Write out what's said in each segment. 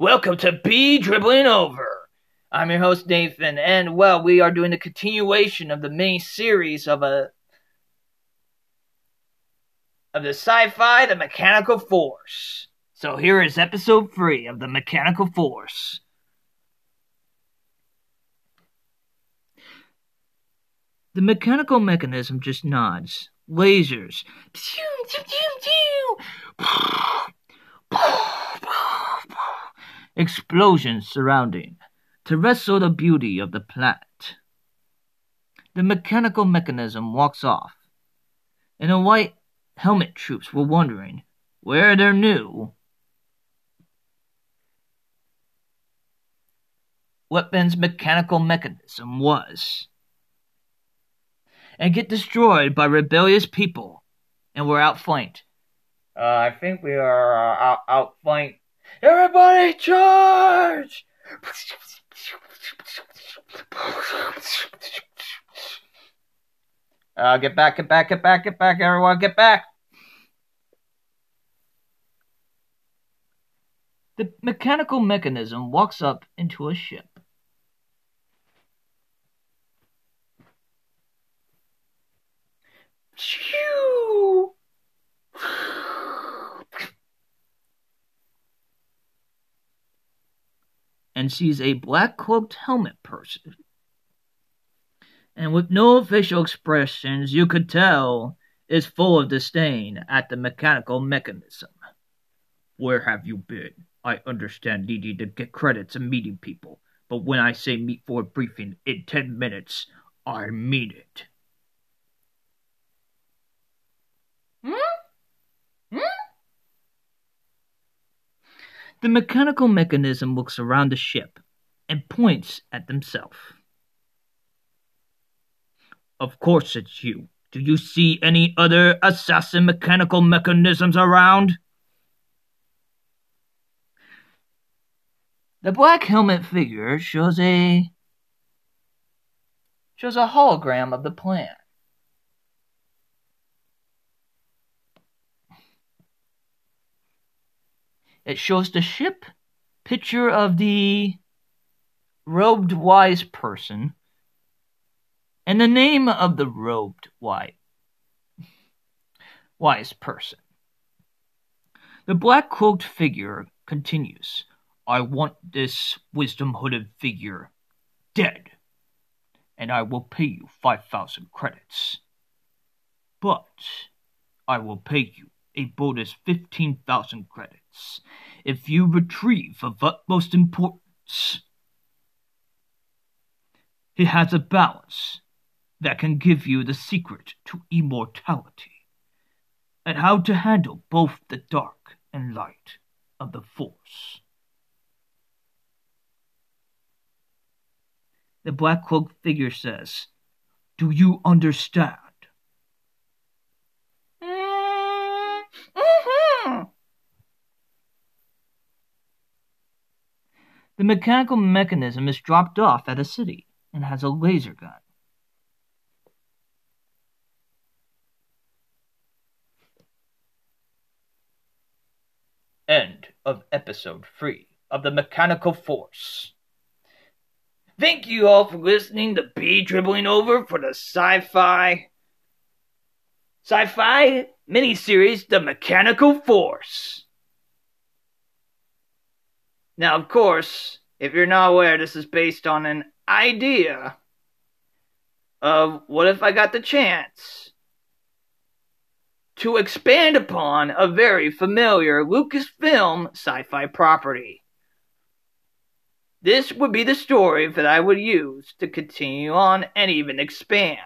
Welcome to B Dribbling Over. I'm your host Nathan, and well, we are doing the continuation of the main series of a of the sci-fi The Mechanical Force. So here is episode three of The Mechanical Force. The mechanical mechanism just nods. Lasers. Explosions surrounding to wrestle the beauty of the planet. The mechanical mechanism walks off, and the white helmet troops were wondering where their new weapons mechanical mechanism was and get destroyed by rebellious people and were outflanked. Uh, I think we are uh, out- outflanked. Everybody charge! Uh, get back, get back, get back, get back, everyone, get back! The mechanical mechanism walks up into a ship. Shoo! And sees a black cloaked helmet person. And with no facial expressions, you could tell is full of disdain at the mechanical mechanism. Where have you been? I understand needing to get credits and meeting people, but when I say meet for a briefing in ten minutes, I mean it. The mechanical mechanism looks around the ship and points at himself. Of course it's you. Do you see any other assassin mechanical mechanisms around? The black helmet figure shows a shows a hologram of the plan. It shows the ship, picture of the robed wise person, and the name of the robed wise, wise person. The black cloaked figure continues. I want this wisdom hooded figure dead, and I will pay you 5,000 credits. But I will pay you a bonus 15,000 credits if you retrieve of utmost importance. It has a balance that can give you the secret to immortality and how to handle both the dark and light of the Force. The black cloaked figure says, Do you understand? The mechanical mechanism is dropped off at a city and has a laser gun. End of episode 3 of The Mechanical Force. Thank you all for listening to B Dribbling Over for the sci fi sci fi miniseries The Mechanical Force. Now, of course, if you're not aware, this is based on an idea of what if I got the chance to expand upon a very familiar Lucasfilm sci fi property. This would be the story that I would use to continue on and even expand.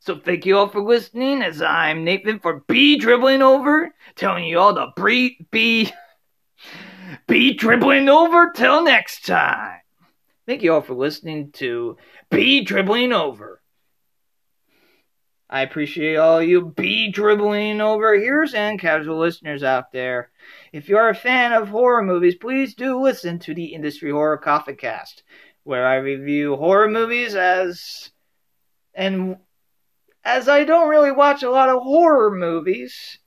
So thank you all for listening as I'm Nathan for B Dribbling Over, telling you all the B, B, B Dribbling Over till next time. Thank you all for listening to B Dribbling Over. I appreciate all you be dribbling over here's and casual listeners out there. If you are a fan of horror movies, please do listen to the Industry Horror Coffee Cast, where I review horror movies as and as I don't really watch a lot of horror movies,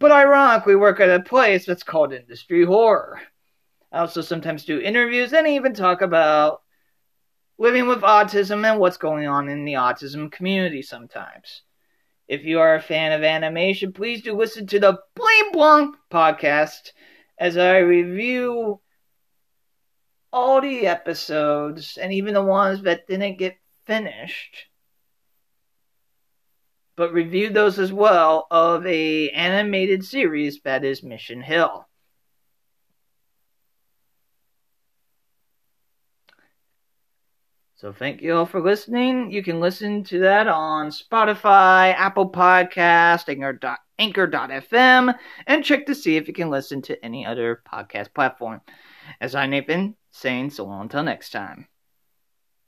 But ironically, we work at a place that's called Industry Horror. I also sometimes do interviews and even talk about living with autism and what's going on in the autism community sometimes. If you are a fan of animation, please do listen to the Bling Blong podcast as I review all the episodes and even the ones that didn't get finished but review those as well of a animated series that is Mission Hill. So thank you all for listening. You can listen to that on Spotify, Apple Podcast, Anchor, Anchor.fm, and check to see if you can listen to any other podcast platform. As I, Nathan, saying so long until next time.